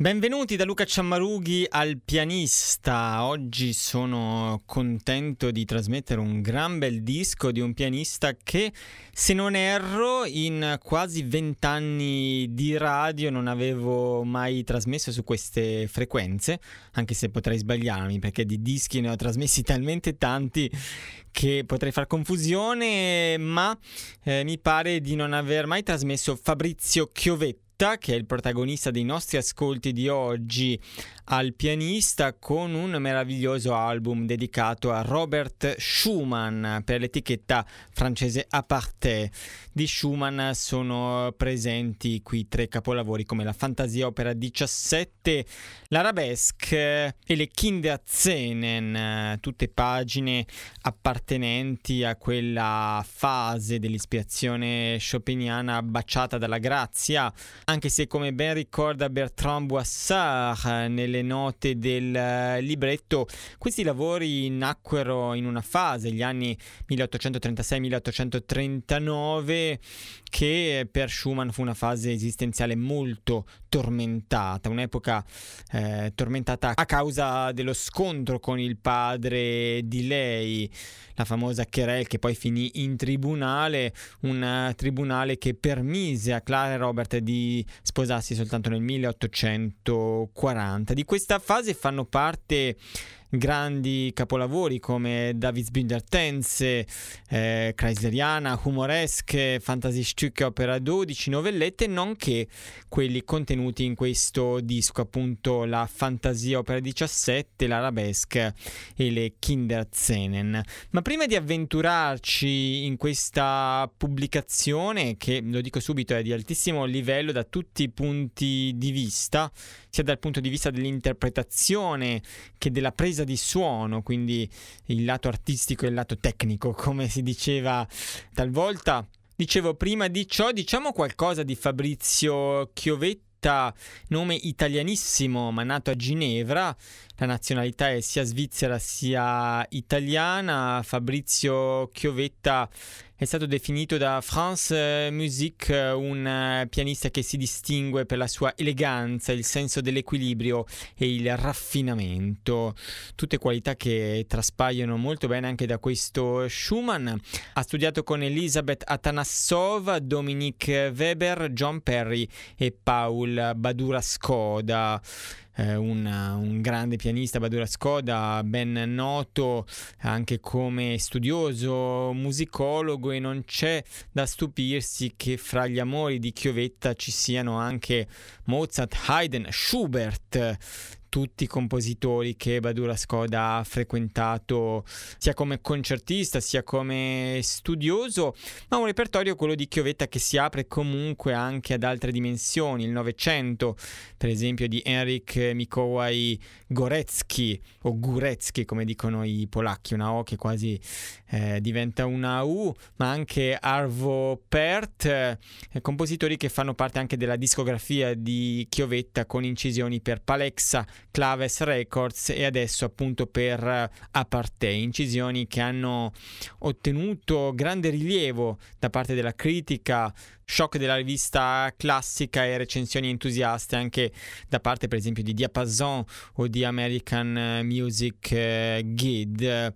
Benvenuti da Luca Ciammarughi al pianista. Oggi sono contento di trasmettere un gran bel disco di un pianista che, se non erro, in quasi vent'anni di radio non avevo mai trasmesso su queste frequenze, anche se potrei sbagliarmi perché di dischi ne ho trasmessi talmente tanti che potrei far confusione, ma eh, mi pare di non aver mai trasmesso Fabrizio Chiovetti che è il protagonista dei nostri ascolti di oggi, al pianista con un meraviglioso album dedicato a Robert Schumann per l'etichetta francese Aparté. Di Schumann sono presenti qui tre capolavori come la Fantasia Opera 17, l'Arabesque e le Kinderzenen, tutte pagine appartenenti a quella fase dell'ispirazione chopiniana baciata dalla grazia, anche se come ben ricorda Bertrand Boissard nelle le note del eh, libretto, questi lavori nacquero in una fase, gli anni 1836-1839, che per Schumann fu una fase esistenziale molto tormentata, un'epoca eh, tormentata a causa dello scontro con il padre di lei, la famosa querelle che poi finì in tribunale, un tribunale che permise a Clara e Robert di sposarsi soltanto nel 1840. Di questa fase fanno parte grandi capolavori come David's Binder Tense, eh, Chrysleriana, Humoresque, Fantasy Stücke Opera 12, novellette, nonché quelli contenuti in questo disco, appunto la Fantasia Opera 17, l'Arabesque e le Kinderzenen. Ma prima di avventurarci in questa pubblicazione, che lo dico subito è di altissimo livello da tutti i punti di vista, sia dal punto di vista dell'interpretazione che della presa di suono, quindi il lato artistico e il lato tecnico, come si diceva talvolta. Dicevo prima di ciò, diciamo qualcosa di Fabrizio Chiovetti nome italianissimo ma nato a Ginevra, la nazionalità è sia svizzera sia italiana. Fabrizio Chiovetta è stato definito da France Musique un eh, pianista che si distingue per la sua eleganza, il senso dell'equilibrio e il raffinamento, tutte qualità che traspaiono molto bene anche da questo Schumann. Ha studiato con Elisabeth Atanassova, Dominique Weber, John Perry e Paul Badura Skoda eh, un, un, grande pianista, Badura Skoda, ben noto anche come studioso, musicologo e non c'è da stupirsi che fra gli amori di Chiovetta ci siano anche Mozart, Haydn, Schubert tutti i compositori che Badura Skoda ha frequentato sia come concertista sia come studioso, ma un repertorio quello di Chiovetta che si apre comunque anche ad altre dimensioni, il Novecento, per esempio di Henryk Mikołaj Gorecki o Gurecki come dicono i polacchi, una O che quasi eh, diventa una U, ma anche Arvo Pärt, eh, compositori che fanno parte anche della discografia di Chiovetta con incisioni per Palexa, Claves Records e adesso appunto per eh, Aparte, incisioni che hanno ottenuto grande rilievo da parte della critica shock della rivista classica e recensioni entusiaste anche da parte per esempio di Diapason o di American Music eh, Guide.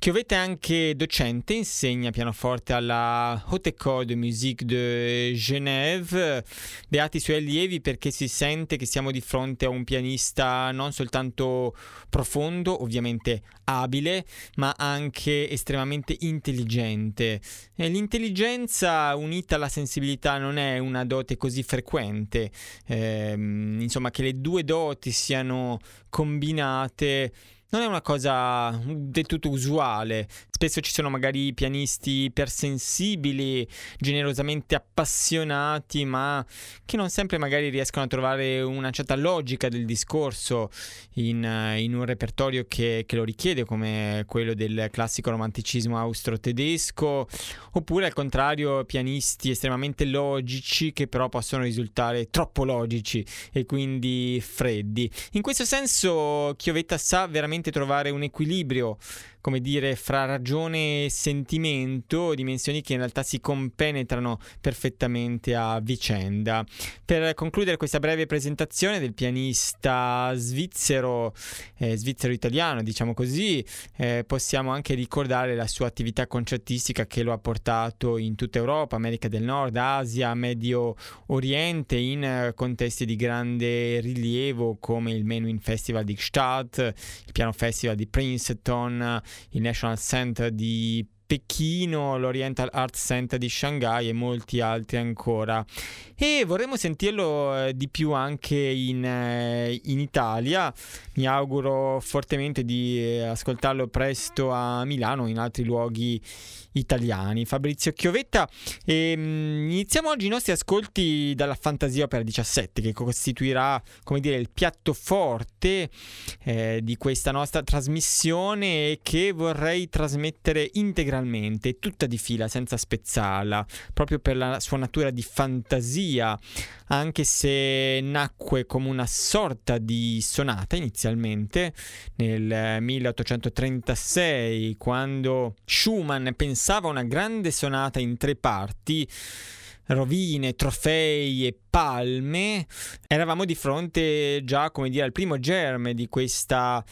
Chiovetta è anche docente, insegna pianoforte alla Haute École de Musique de Genève. Beati i suoi allievi perché si sente che siamo di fronte a un pianista non soltanto profondo, ovviamente abile, ma anche estremamente intelligente. E l'intelligenza unita alla sensibilità non è una dote così frequente. Eh, insomma, che le due doti siano combinate non è una cosa del tutto usuale. Spesso ci sono magari pianisti ipersensibili, generosamente appassionati, ma che non sempre magari riescono a trovare una certa logica del discorso in, in un repertorio che, che, lo richiede, come quello del classico romanticismo austro-tedesco, oppure al contrario pianisti estremamente logici che però possono risultare troppo logici e quindi freddi. In questo senso Chiovetta sa veramente trovare un equilibrio come dire, fra ragione e sentimento, dimensioni che in realtà si compenetrano perfettamente a vicenda. Per concludere questa breve presentazione del pianista svizzero, eh, svizzero-italiano, diciamo così, eh, possiamo anche ricordare la sua attività concertistica che lo ha portato in tutta Europa, America del Nord, Asia, Medio Oriente, in contesti di grande rilievo come il Menuhin Festival di Gstaad, il Piano Festival di Princeton, il National Center di Pechino, l'Oriental Art Center di Shanghai e molti altri ancora. E vorremmo sentirlo eh, di più anche in, eh, in, Italia. Mi auguro fortemente di eh, ascoltarlo presto a Milano o in altri luoghi italiani. Fabrizio Chiovetta. E, um, iniziamo oggi i nostri ascolti dalla Fantasia Opera 17, che costituirà, come dire, il piatto forte eh, di questa nostra trasmissione che vorrei trasmettere integralmente, tutta di fila, senza spezzarla, proprio per la sua natura di fantasia, anche se nacque come una sorta di sonata inizialmente nel 1836, quando Schumann pensava pensava una grande sonata in tre parti rovine, trofei e palme, eravamo di fronte già, come dire, al primo germe di questa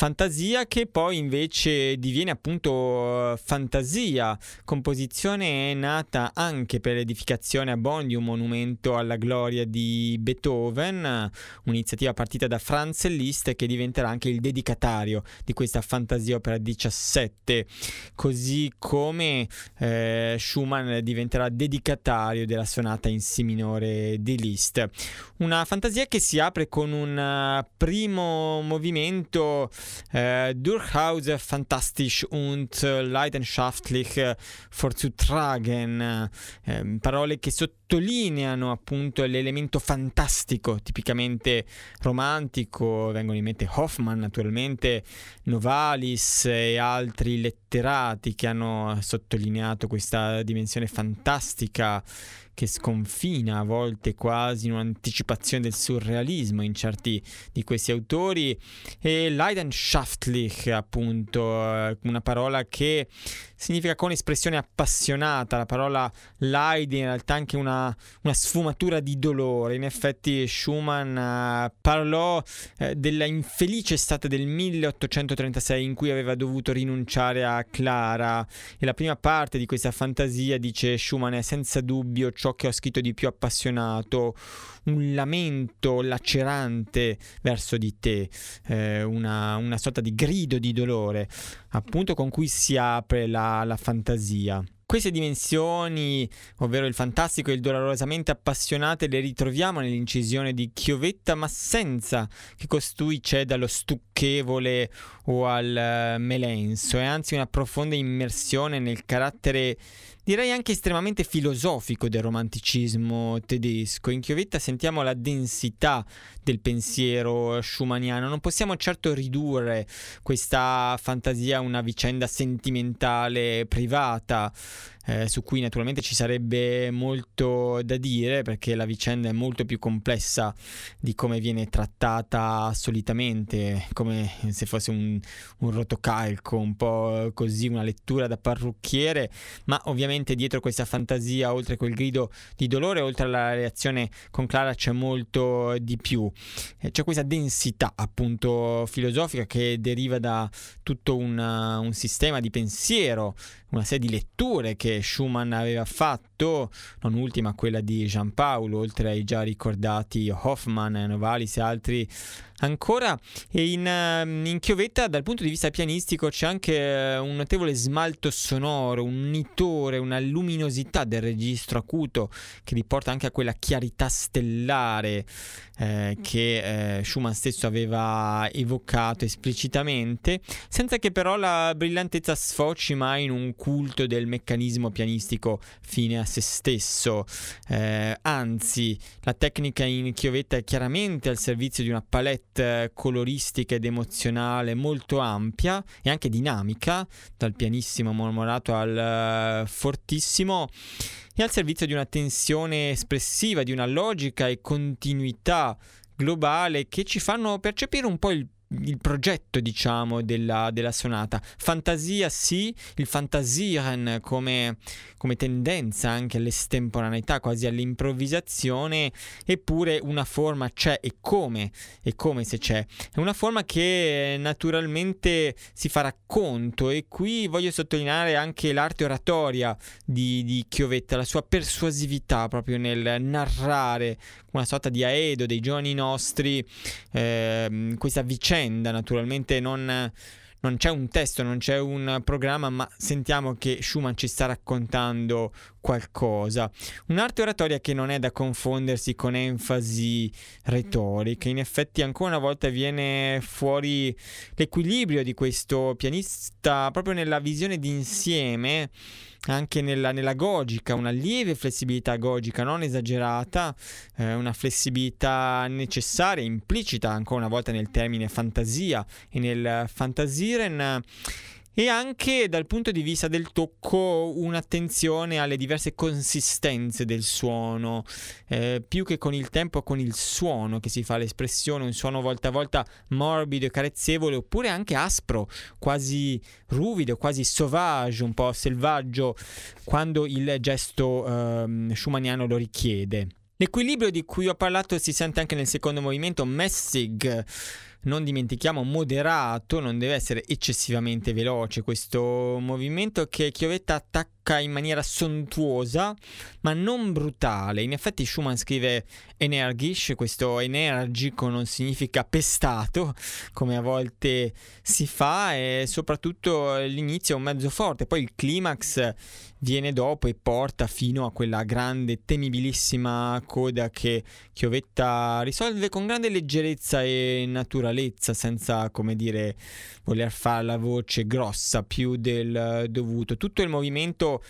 Fantasia che poi invece diviene appunto fantasia, composizione nata anche per l'edificazione a Bonn di un monumento alla gloria di Beethoven, un'iniziativa partita da Franz Liszt che diventerà anche il dedicatario di questa fantasia opera 17, così come eh, Schumann diventerà dedicatario della sonata in Si minore di Liszt. Una fantasia che si apre con un primo movimento äh, durchaus fantastisch und leidenschaftlich vorzutragen, äh, parole che sottolineano appunto l'elemento fantastico, tipicamente romantico, vengono in mente Hoffman naturalmente, Novalis e altri letterati che hanno sottolineato questa dimensione fantastica che sconfina a volte quasi in un'anticipazione del surrealismo in certi di questi autori. E Leidenschaftlich appunto una parola che significa con espressione appassionata la parola Leid in realtà anche una, una sfumatura di dolore. In effetti Schumann uh, parlò uh, della infelice estate del 1836 in cui aveva dovuto rinunciare a Clara. E la prima parte di questa fantasia dice Schumann è senza dubbio ciò ciò che ho scritto di più appassionato, un lamento lacerante verso di te, eh, una, una, sorta di grido di dolore, appunto con cui si apre la, la fantasia. Queste dimensioni, ovvero il fantastico e il dolorosamente appassionate, le ritroviamo nell'incisione di Chiovetta, ma senza che costui ceda allo stucchevole o al eh, melenso, è anzi una profonda immersione nel carattere direi anche estremamente filosofico del romanticismo tedesco. In Chiovetta sentiamo la densità del pensiero schumanniano. Non possiamo certo ridurre questa fantasia a una vicenda sentimentale privata eh, su cui naturalmente ci sarebbe molto da dire perché la vicenda è molto più complessa di come viene trattata solitamente, come se fosse un, un rotocalco, un po' così, una lettura da parrucchiere, ma ovviamente dietro questa fantasia, oltre quel grido di dolore, oltre alla reazione con Clara c'è molto di più. Eh, c'è questa densità appunto filosofica che deriva da tutto una, un sistema di pensiero una serie di letture che Schumann aveva fatto, non ultima quella di Giampaolo, oltre ai già ricordati Hoffmann, Novalis e altri ancora. E in, ehm, in, chiovetta, dal punto di vista pianistico, c'è anche eh, un notevole smalto sonoro, un nitore, una luminosità del registro acuto che riporta anche a quella chiarità stellare eh, che eh, Schumann stesso aveva evocato esplicitamente, senza che però la brillantezza sfoci mai in un culto del meccanismo pianistico fine a se stesso. Eh, anzi, la tecnica in chiovetta è chiaramente al servizio di una palette coloristica ed emozionale molto ampia e anche dinamica, dal pianissimo mormorato al uh, fortissimo e al servizio di una tensione espressiva, di una logica e continuità globale che ci fanno percepire un po' il il progetto, diciamo, della, della, sonata. Fantasia sì, il fantasieren come, come, tendenza anche all'estemporaneità, quasi all'improvvisazione, eppure una forma c'è e come, e come se c'è. È una forma che naturalmente si fa racconto e qui voglio sottolineare anche l'arte oratoria di, di Chiovetta, la sua persuasività proprio nel narrare una sorta di aedo dei giorni nostri, eh, questa vicenda naturalmente non, non c'è un testo, non c'è un programma, ma sentiamo che Schumann ci sta raccontando qualcosa. Un'arte oratoria che non è da confondersi con enfasi retorica, in effetti ancora una volta viene fuori l'equilibrio di questo pianista proprio nella visione d'insieme anche nella, nella, gogica, una lieve flessibilità gogica, non esagerata, eh, una flessibilità necessaria, implicita ancora una volta nel termine fantasia e nel fantasiren e anche dal punto di vista del tocco un'attenzione alle diverse consistenze del suono, eh, più che con il tempo con il suono che si fa l'espressione, un suono volta a volta morbido e carezzevole oppure anche aspro, quasi ruvido, quasi sauvage, un po' selvaggio quando il gesto eh, schumanniano lo richiede. L'equilibrio di cui ho parlato si sente anche nel secondo movimento, Messig non dimentichiamo moderato, non deve essere eccessivamente veloce questo movimento che Chiovetta attacca in maniera sontuosa ma non brutale. In effetti Schumann scrive energisch, questo energico non significa pestato come a volte si fa e soprattutto l'inizio è un mezzo forte, poi il climax viene dopo e porta fino a quella grande temibilissima coda che Chiovetta risolve con grande leggerezza e naturalezza senza come dire voler fare la voce grossa più del dovuto. Tutto il movimento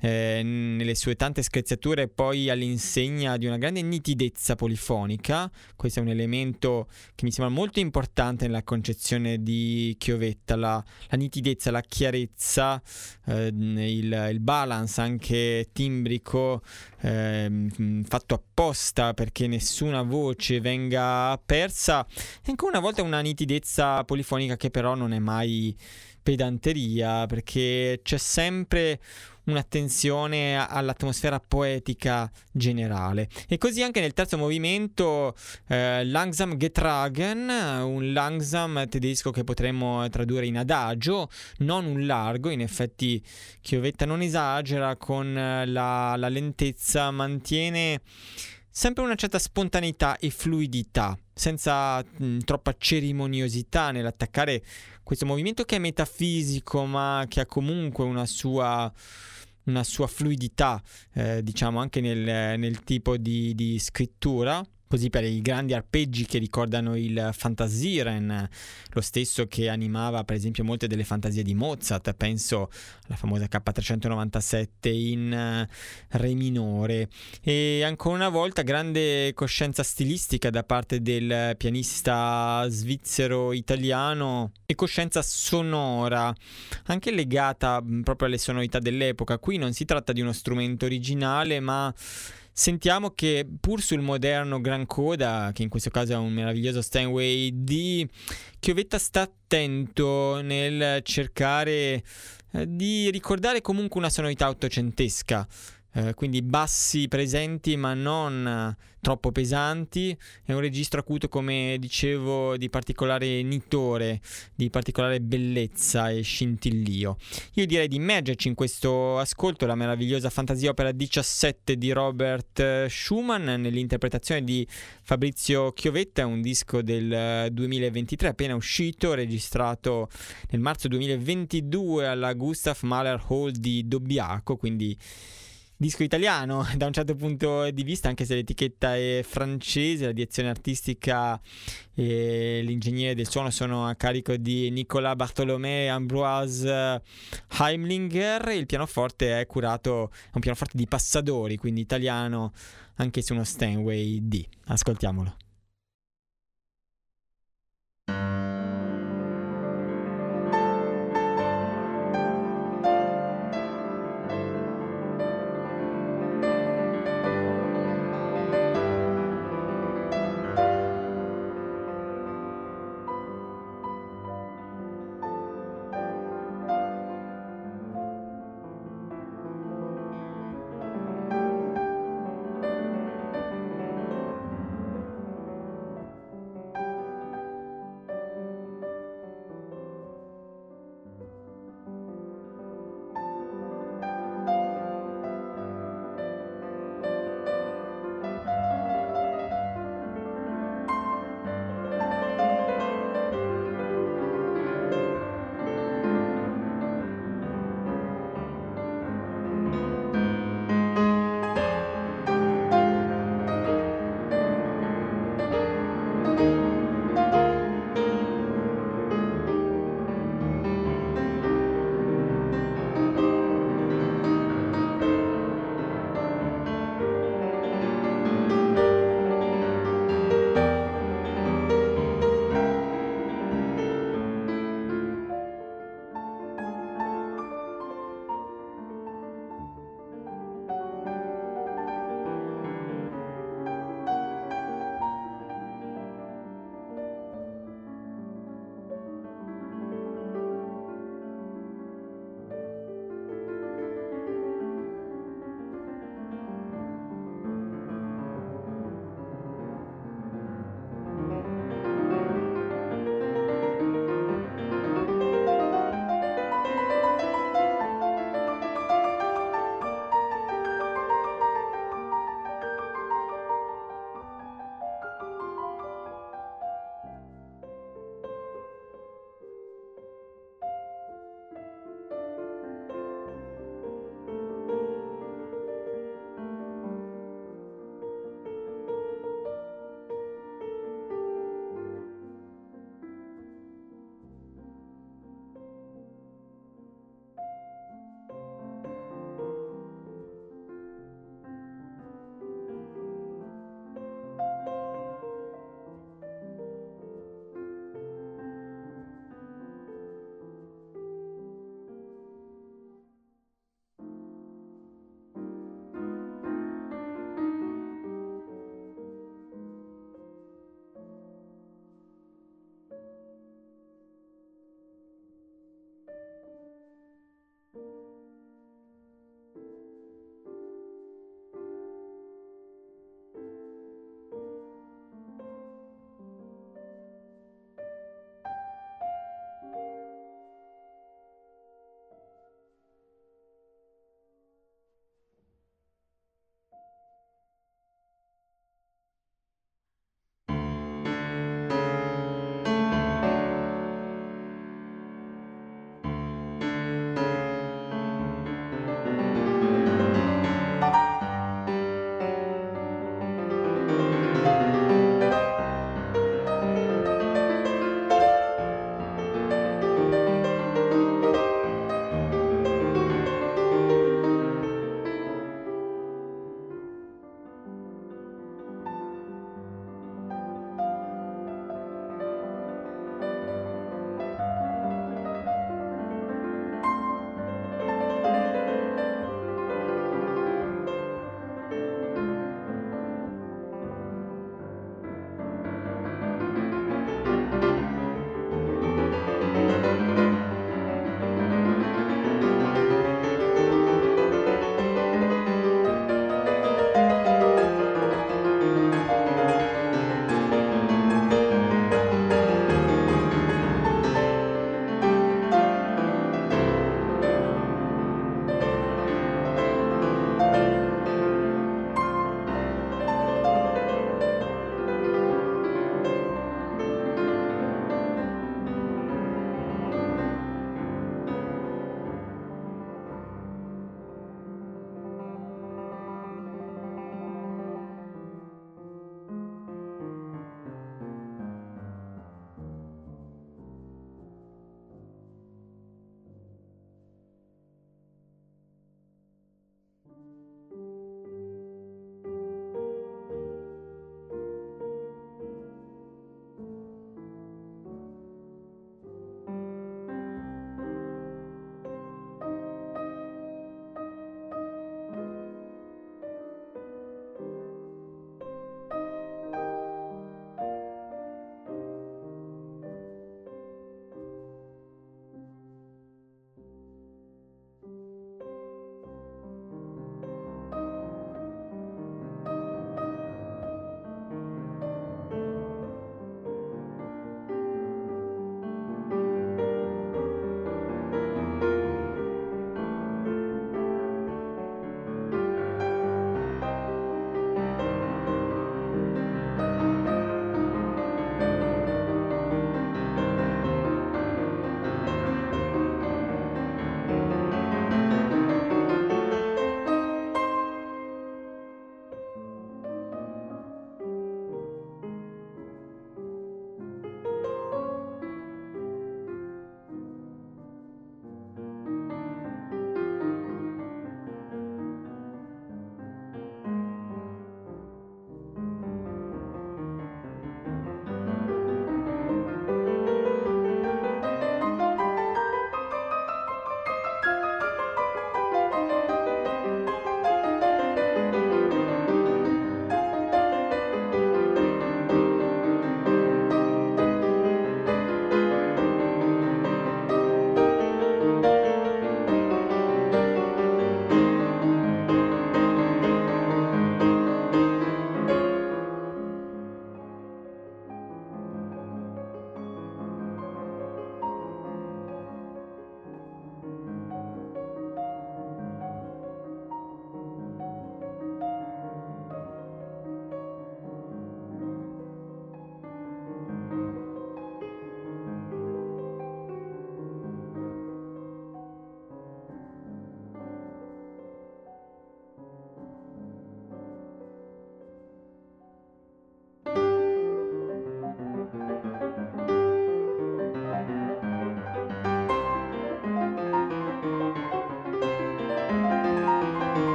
eh, nelle sue tante screziature poi all'insegna di una grande nitidezza polifonica. Questo è un elemento che mi sembra molto importante nella concezione di Chiovetta, la, la nitidezza, la chiarezza, eh, il, il, balance anche timbrico eh, fatto apposta perché nessuna voce venga persa. E ancora una volta una nitidezza polifonica che però non è mai pedanteria perché c'è sempre un'attenzione all'atmosfera poetica generale. E così anche nel terzo movimento, eh, Langsam getragen, un langsam tedesco che potremmo tradurre in adagio, non un largo, in effetti Chiovetta non esagera con la, la lentezza, mantiene sempre una certa spontaneità e fluidità, senza mh, troppa cerimoniosità nell'attaccare questo movimento che è metafisico ma che ha comunque una sua una sua fluidità, eh, diciamo anche nel, nel tipo di, di scrittura così per i grandi arpeggi che ricordano il Fantasiren, lo stesso che animava per esempio molte delle fantasie di Mozart, penso alla famosa K397 in eh, Re minore e ancora una volta grande coscienza stilistica da parte del pianista svizzero italiano e coscienza sonora anche legata proprio alle sonorità dell'epoca. Qui non si tratta di uno strumento originale, ma sentiamo che pur sul moderno Gran Coda, che in questo caso è un meraviglioso Steinway D, Chiovetta sta attento nel cercare eh, di ricordare comunque una sonorità ottocentesca. Eh, quindi bassi presenti ma non eh, troppo pesanti, è un registro acuto come dicevo di particolare nitore, di particolare bellezza e scintillio. Io direi di immergerci in questo ascolto, la meravigliosa fantasia opera 17 di Robert eh, Schumann nell'interpretazione di Fabrizio Chiovetta, un disco del 2023 appena uscito, registrato nel marzo 2022 alla Gustav Mahler Hall di Dobbiaco, quindi disco italiano da un certo punto di vista, anche se l'etichetta è francese, la direzione artistica e l'ingegnere del suono sono a carico di Nicolas Bartolomé e Ambroise Heimlinger. Il pianoforte è curato, è un pianoforte di Passadori, quindi italiano, anche su uno Steinway D. Ascoltiamolo.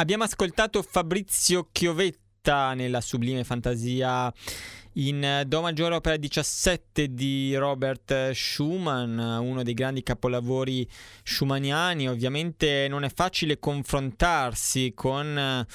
Abbiamo ascoltato Fabrizio Chiovetta nella sublime fantasia in Do maggiore opera 17 di Robert Schumann, uno dei grandi capolavori schumanniani. Ovviamente non è facile confrontarsi con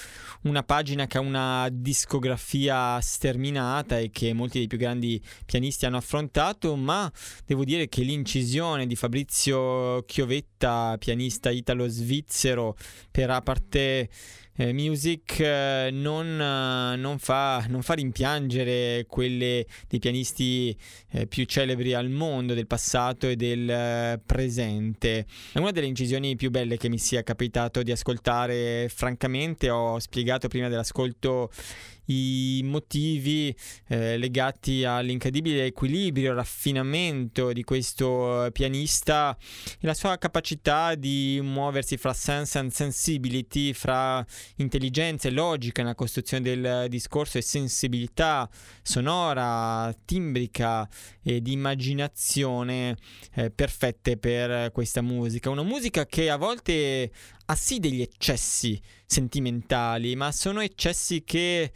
una pagina che ha una discografia sterminata e che molti dei più grandi pianisti hanno affrontato, ma devo dire che l'incisione di Fabrizio Chiovetta, pianista italo-svizzero, per a parte eh, Music eh, non, eh, non, fa, non, fa, rimpiangere quelle dei pianisti eh, più celebri al mondo del passato e del eh, presente. È una delle incisioni più belle che mi sia capitato di ascoltare, francamente ho spiegato prima dell'ascolto i motivi eh, legati all'incredibile equilibrio, raffinamento di questo pianista e la sua capacità di muoversi fra sense and sensibility, fra intelligenza e logica nella costruzione del discorso e sensibilità sonora, timbrica e di immaginazione eh, perfette per questa musica. Una musica che a volte ha sì degli eccessi sentimentali, ma sono eccessi che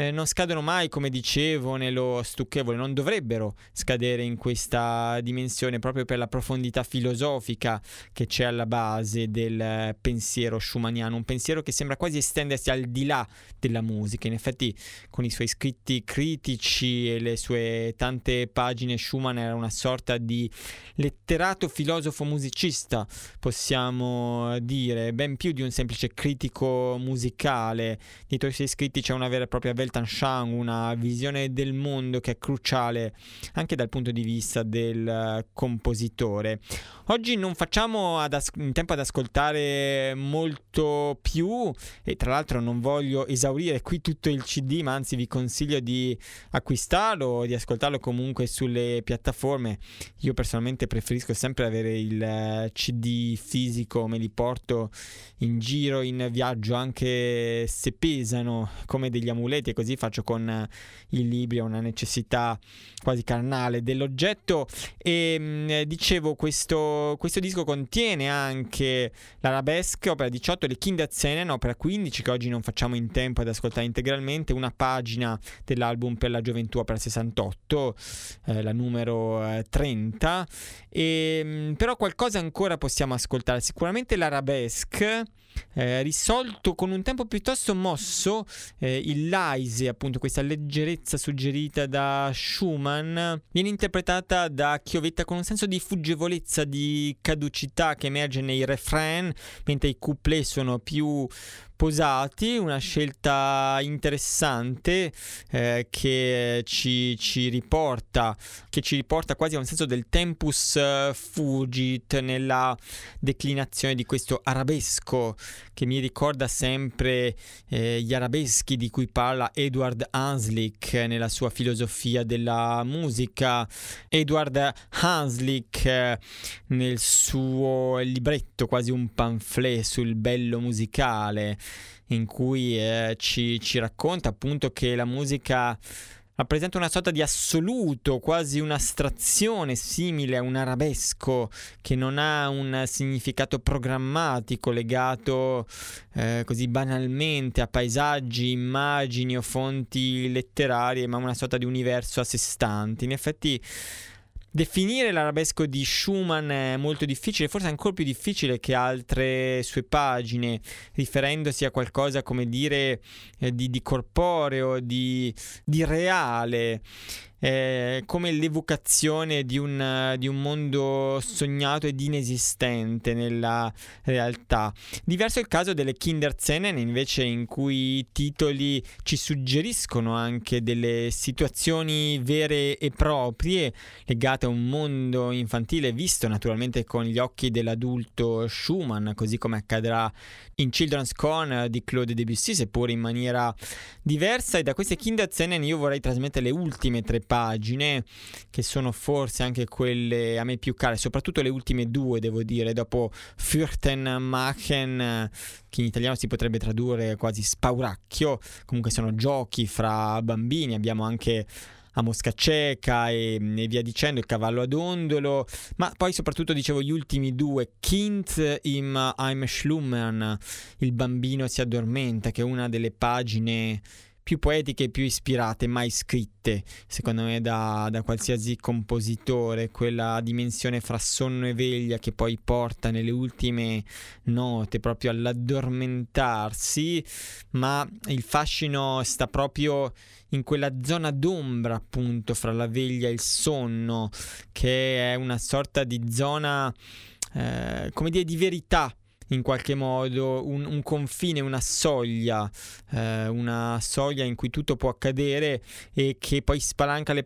eh, non scadono mai, come dicevo, nello stucchevole, non dovrebbero scadere in questa dimensione proprio per la profondità filosofica che c'è alla base del pensiero schumanniano, un pensiero che sembra quasi estendersi al di là della musica. In effetti, con i suoi scritti critici e le sue tante pagine, Schumann era una sorta di letterato filosofo musicista, possiamo dire ben più di un semplice critico musicale. Dietro i suoi scritti c'è una vera e propria Weltanschauung, una visione del mondo che è cruciale anche dal punto di vista del uh, compositore. Oggi non facciamo as- in tempo ad ascoltare molto più e tra l'altro non voglio esaurire qui tutto il CD, ma anzi vi consiglio di acquistarlo o di ascoltarlo comunque sulle piattaforme. Io personalmente preferisco sempre avere il uh, CD fisico, me li porto in giro, in viaggio, anche se pesano come degli amuleti e così faccio con i libri, una necessità quasi carnale dell'oggetto. E mh, mm, dicevo questo, questo, disco contiene anche l'Arabesque, opera 18, le Kinderzenen, opera 15 che oggi non facciamo in tempo ad ascoltare integralmente, una pagina dell'album per la gioventù, opera 68, eh, la numero eh, 30 e, mh, mm, però qualcosa ancora possiamo ascoltare, sicuramente l'Arabesque eh, risolto con un tempo piuttosto mosso, eh, il Laise, appunto questa leggerezza suggerita da Schumann, viene interpretata da Chiovetta con un senso di fuggevolezza, di caducità che emerge nei refrain, mentre i couplet sono più posati, una scelta interessante eh, che ci, ci, riporta, che ci riporta quasi a un senso del tempus fugit nella declinazione di questo arabesco che mi ricorda sempre eh, gli arabeschi di cui parla Edward Hanslick nella sua filosofia della musica. Edward Hanslick eh, nel suo libretto, quasi un pamphlet sul bello musicale, in cui eh, ci, ci racconta appunto che la musica rappresenta una sorta di assoluto, quasi un'astrazione simile a un arabesco che non ha un significato programmatico legato eh, così banalmente a paesaggi, immagini o fonti letterarie, ma una sorta di universo a sé stante. In effetti Definire l'arabesco di Schumann è molto difficile, forse ancora più difficile che altre sue pagine, riferendosi a qualcosa come dire eh, di, di, corporeo, di, di reale eh, come l'evocazione di un, di un, mondo sognato ed inesistente nella realtà. Diverso è il caso delle Kinderzenen, invece, in cui i titoli ci suggeriscono anche delle situazioni vere e proprie legate a un mondo infantile visto naturalmente con gli occhi dell'adulto Schumann, così come accadrà in Children's Con di Claude Debussy, seppur in maniera diversa. E da queste Kinderzenen io vorrei trasmettere le ultime tre pagine, che sono forse anche quelle a me più care, soprattutto le ultime due, devo dire, dopo Fürten Machen, che in italiano si potrebbe tradurre quasi spauracchio, comunque sono giochi fra bambini, abbiamo anche a Mosca Ceca e, e, via dicendo, il cavallo ad ondolo, ma poi soprattutto dicevo gli ultimi due, Kind im Heim Schlummern, il bambino si addormenta, che è una delle pagine più poetiche e più ispirate mai scritte, secondo me, da, da, qualsiasi compositore, quella dimensione fra sonno e veglia che poi porta nelle ultime note proprio all'addormentarsi, ma il fascino sta proprio in quella zona d'ombra appunto fra la veglia e il sonno, che è una sorta di zona, eh, come dire, di verità in qualche modo un, un confine, una soglia, eh, una soglia in cui tutto può accadere e che poi spalanca le,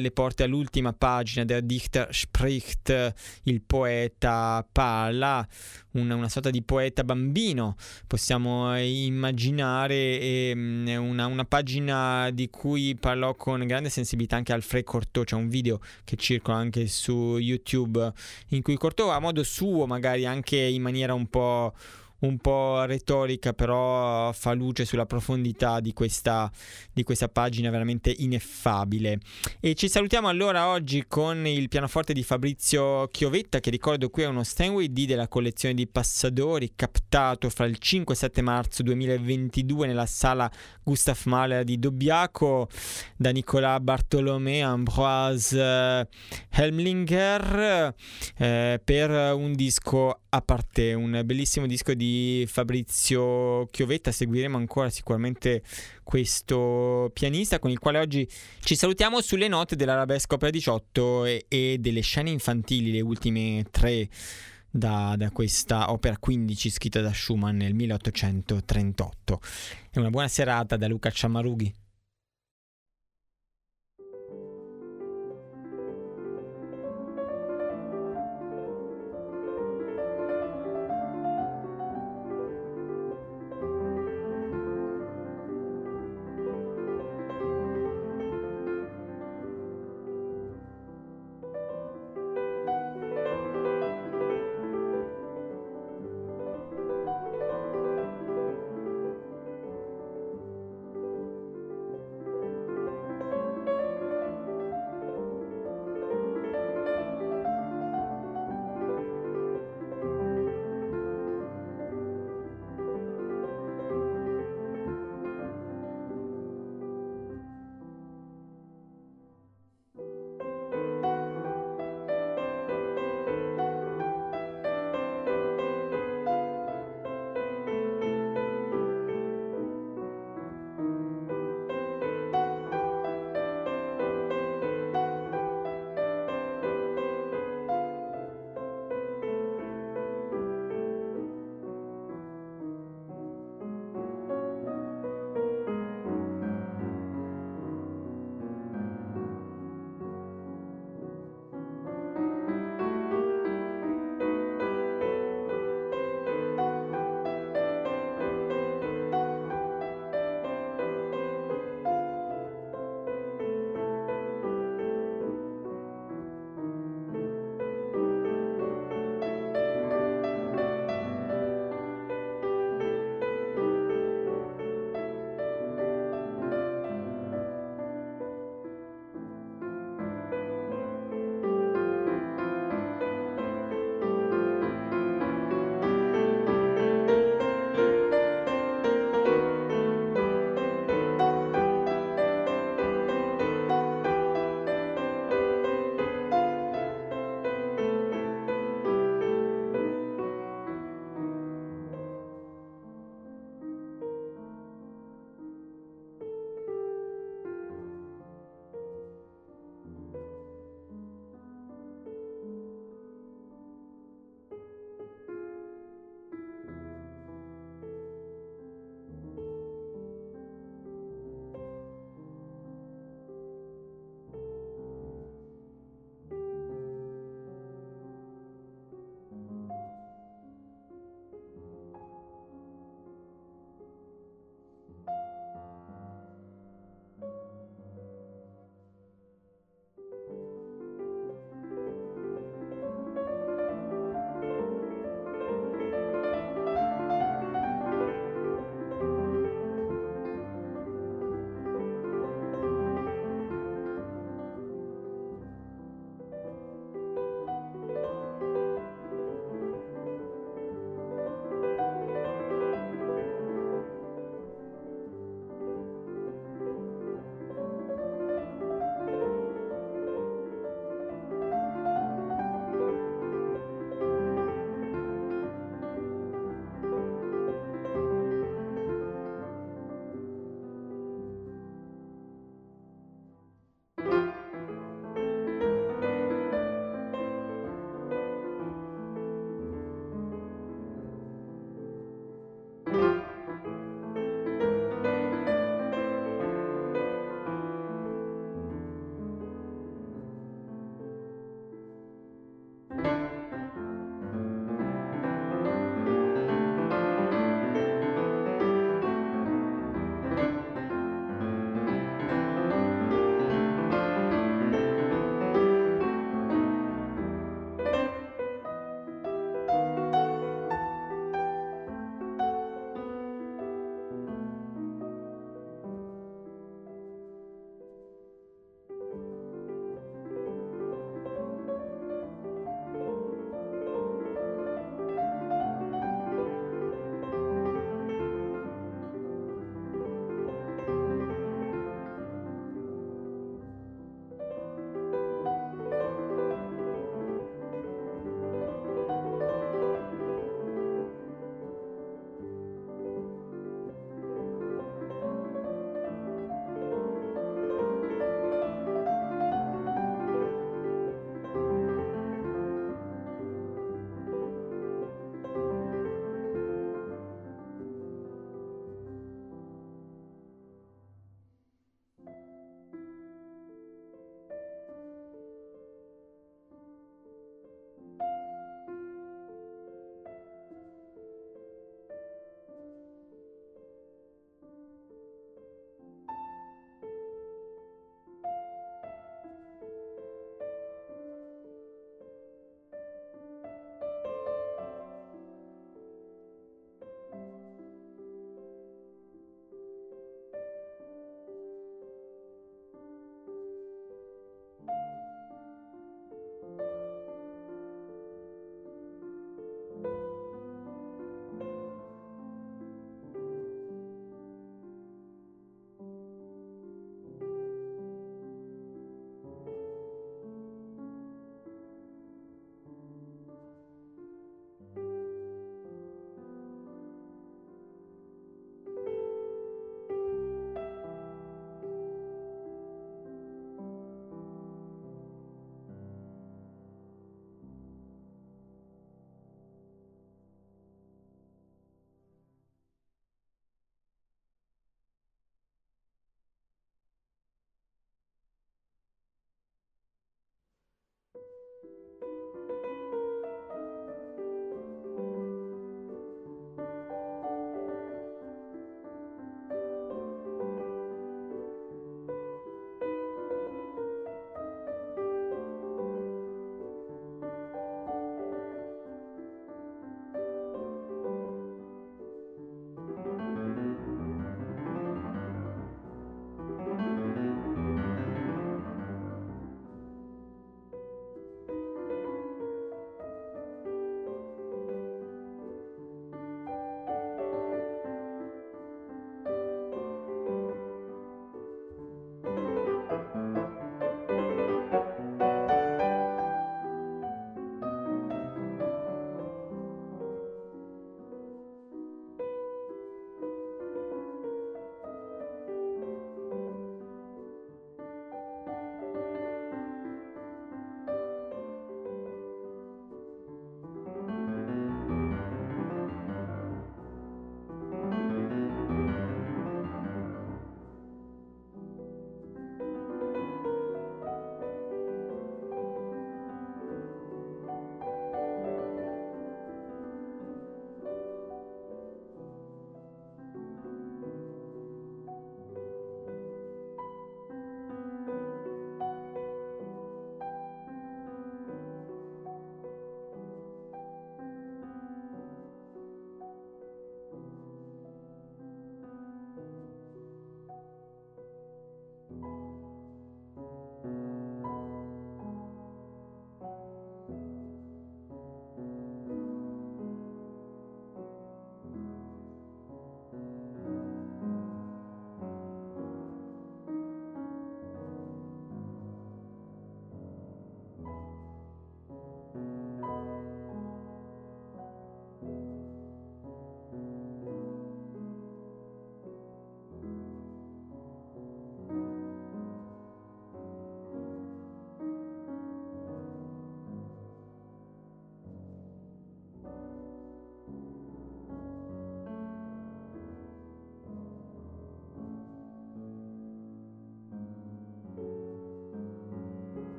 le porte all'ultima pagina der Dichter spricht, il poeta parla, una, una sorta di poeta bambino, possiamo immaginare e, mm, una, una, pagina di cui parlò con grande sensibilità anche Alfred Cortot, c'è un video che circola anche su YouTube in cui Cortot a modo suo, magari anche in maniera un po' un po' retorica, però fa luce sulla profondità di questa, di questa pagina veramente ineffabile. E ci salutiamo allora oggi con il pianoforte di Fabrizio Chiovetta, che ricordo qui è uno Steinway D della collezione di Passadori, captato fra il 5 e 7 marzo 2022 nella sala Gustav Mahler di Dobbiaco da Nicolas Bartolomé, Ambroise Helmlinger eh, per un disco a parte, un bellissimo disco di Fabrizio Chiovetta. Seguiremo ancora sicuramente questo pianista con il quale oggi ci salutiamo sulle note dell'Arabesco Opera 18 e, e delle scene infantili, le ultime tre. Da, da, questa opera 15 scritta da Schumann nel 1838. E una buona serata da Luca Ciammarughi.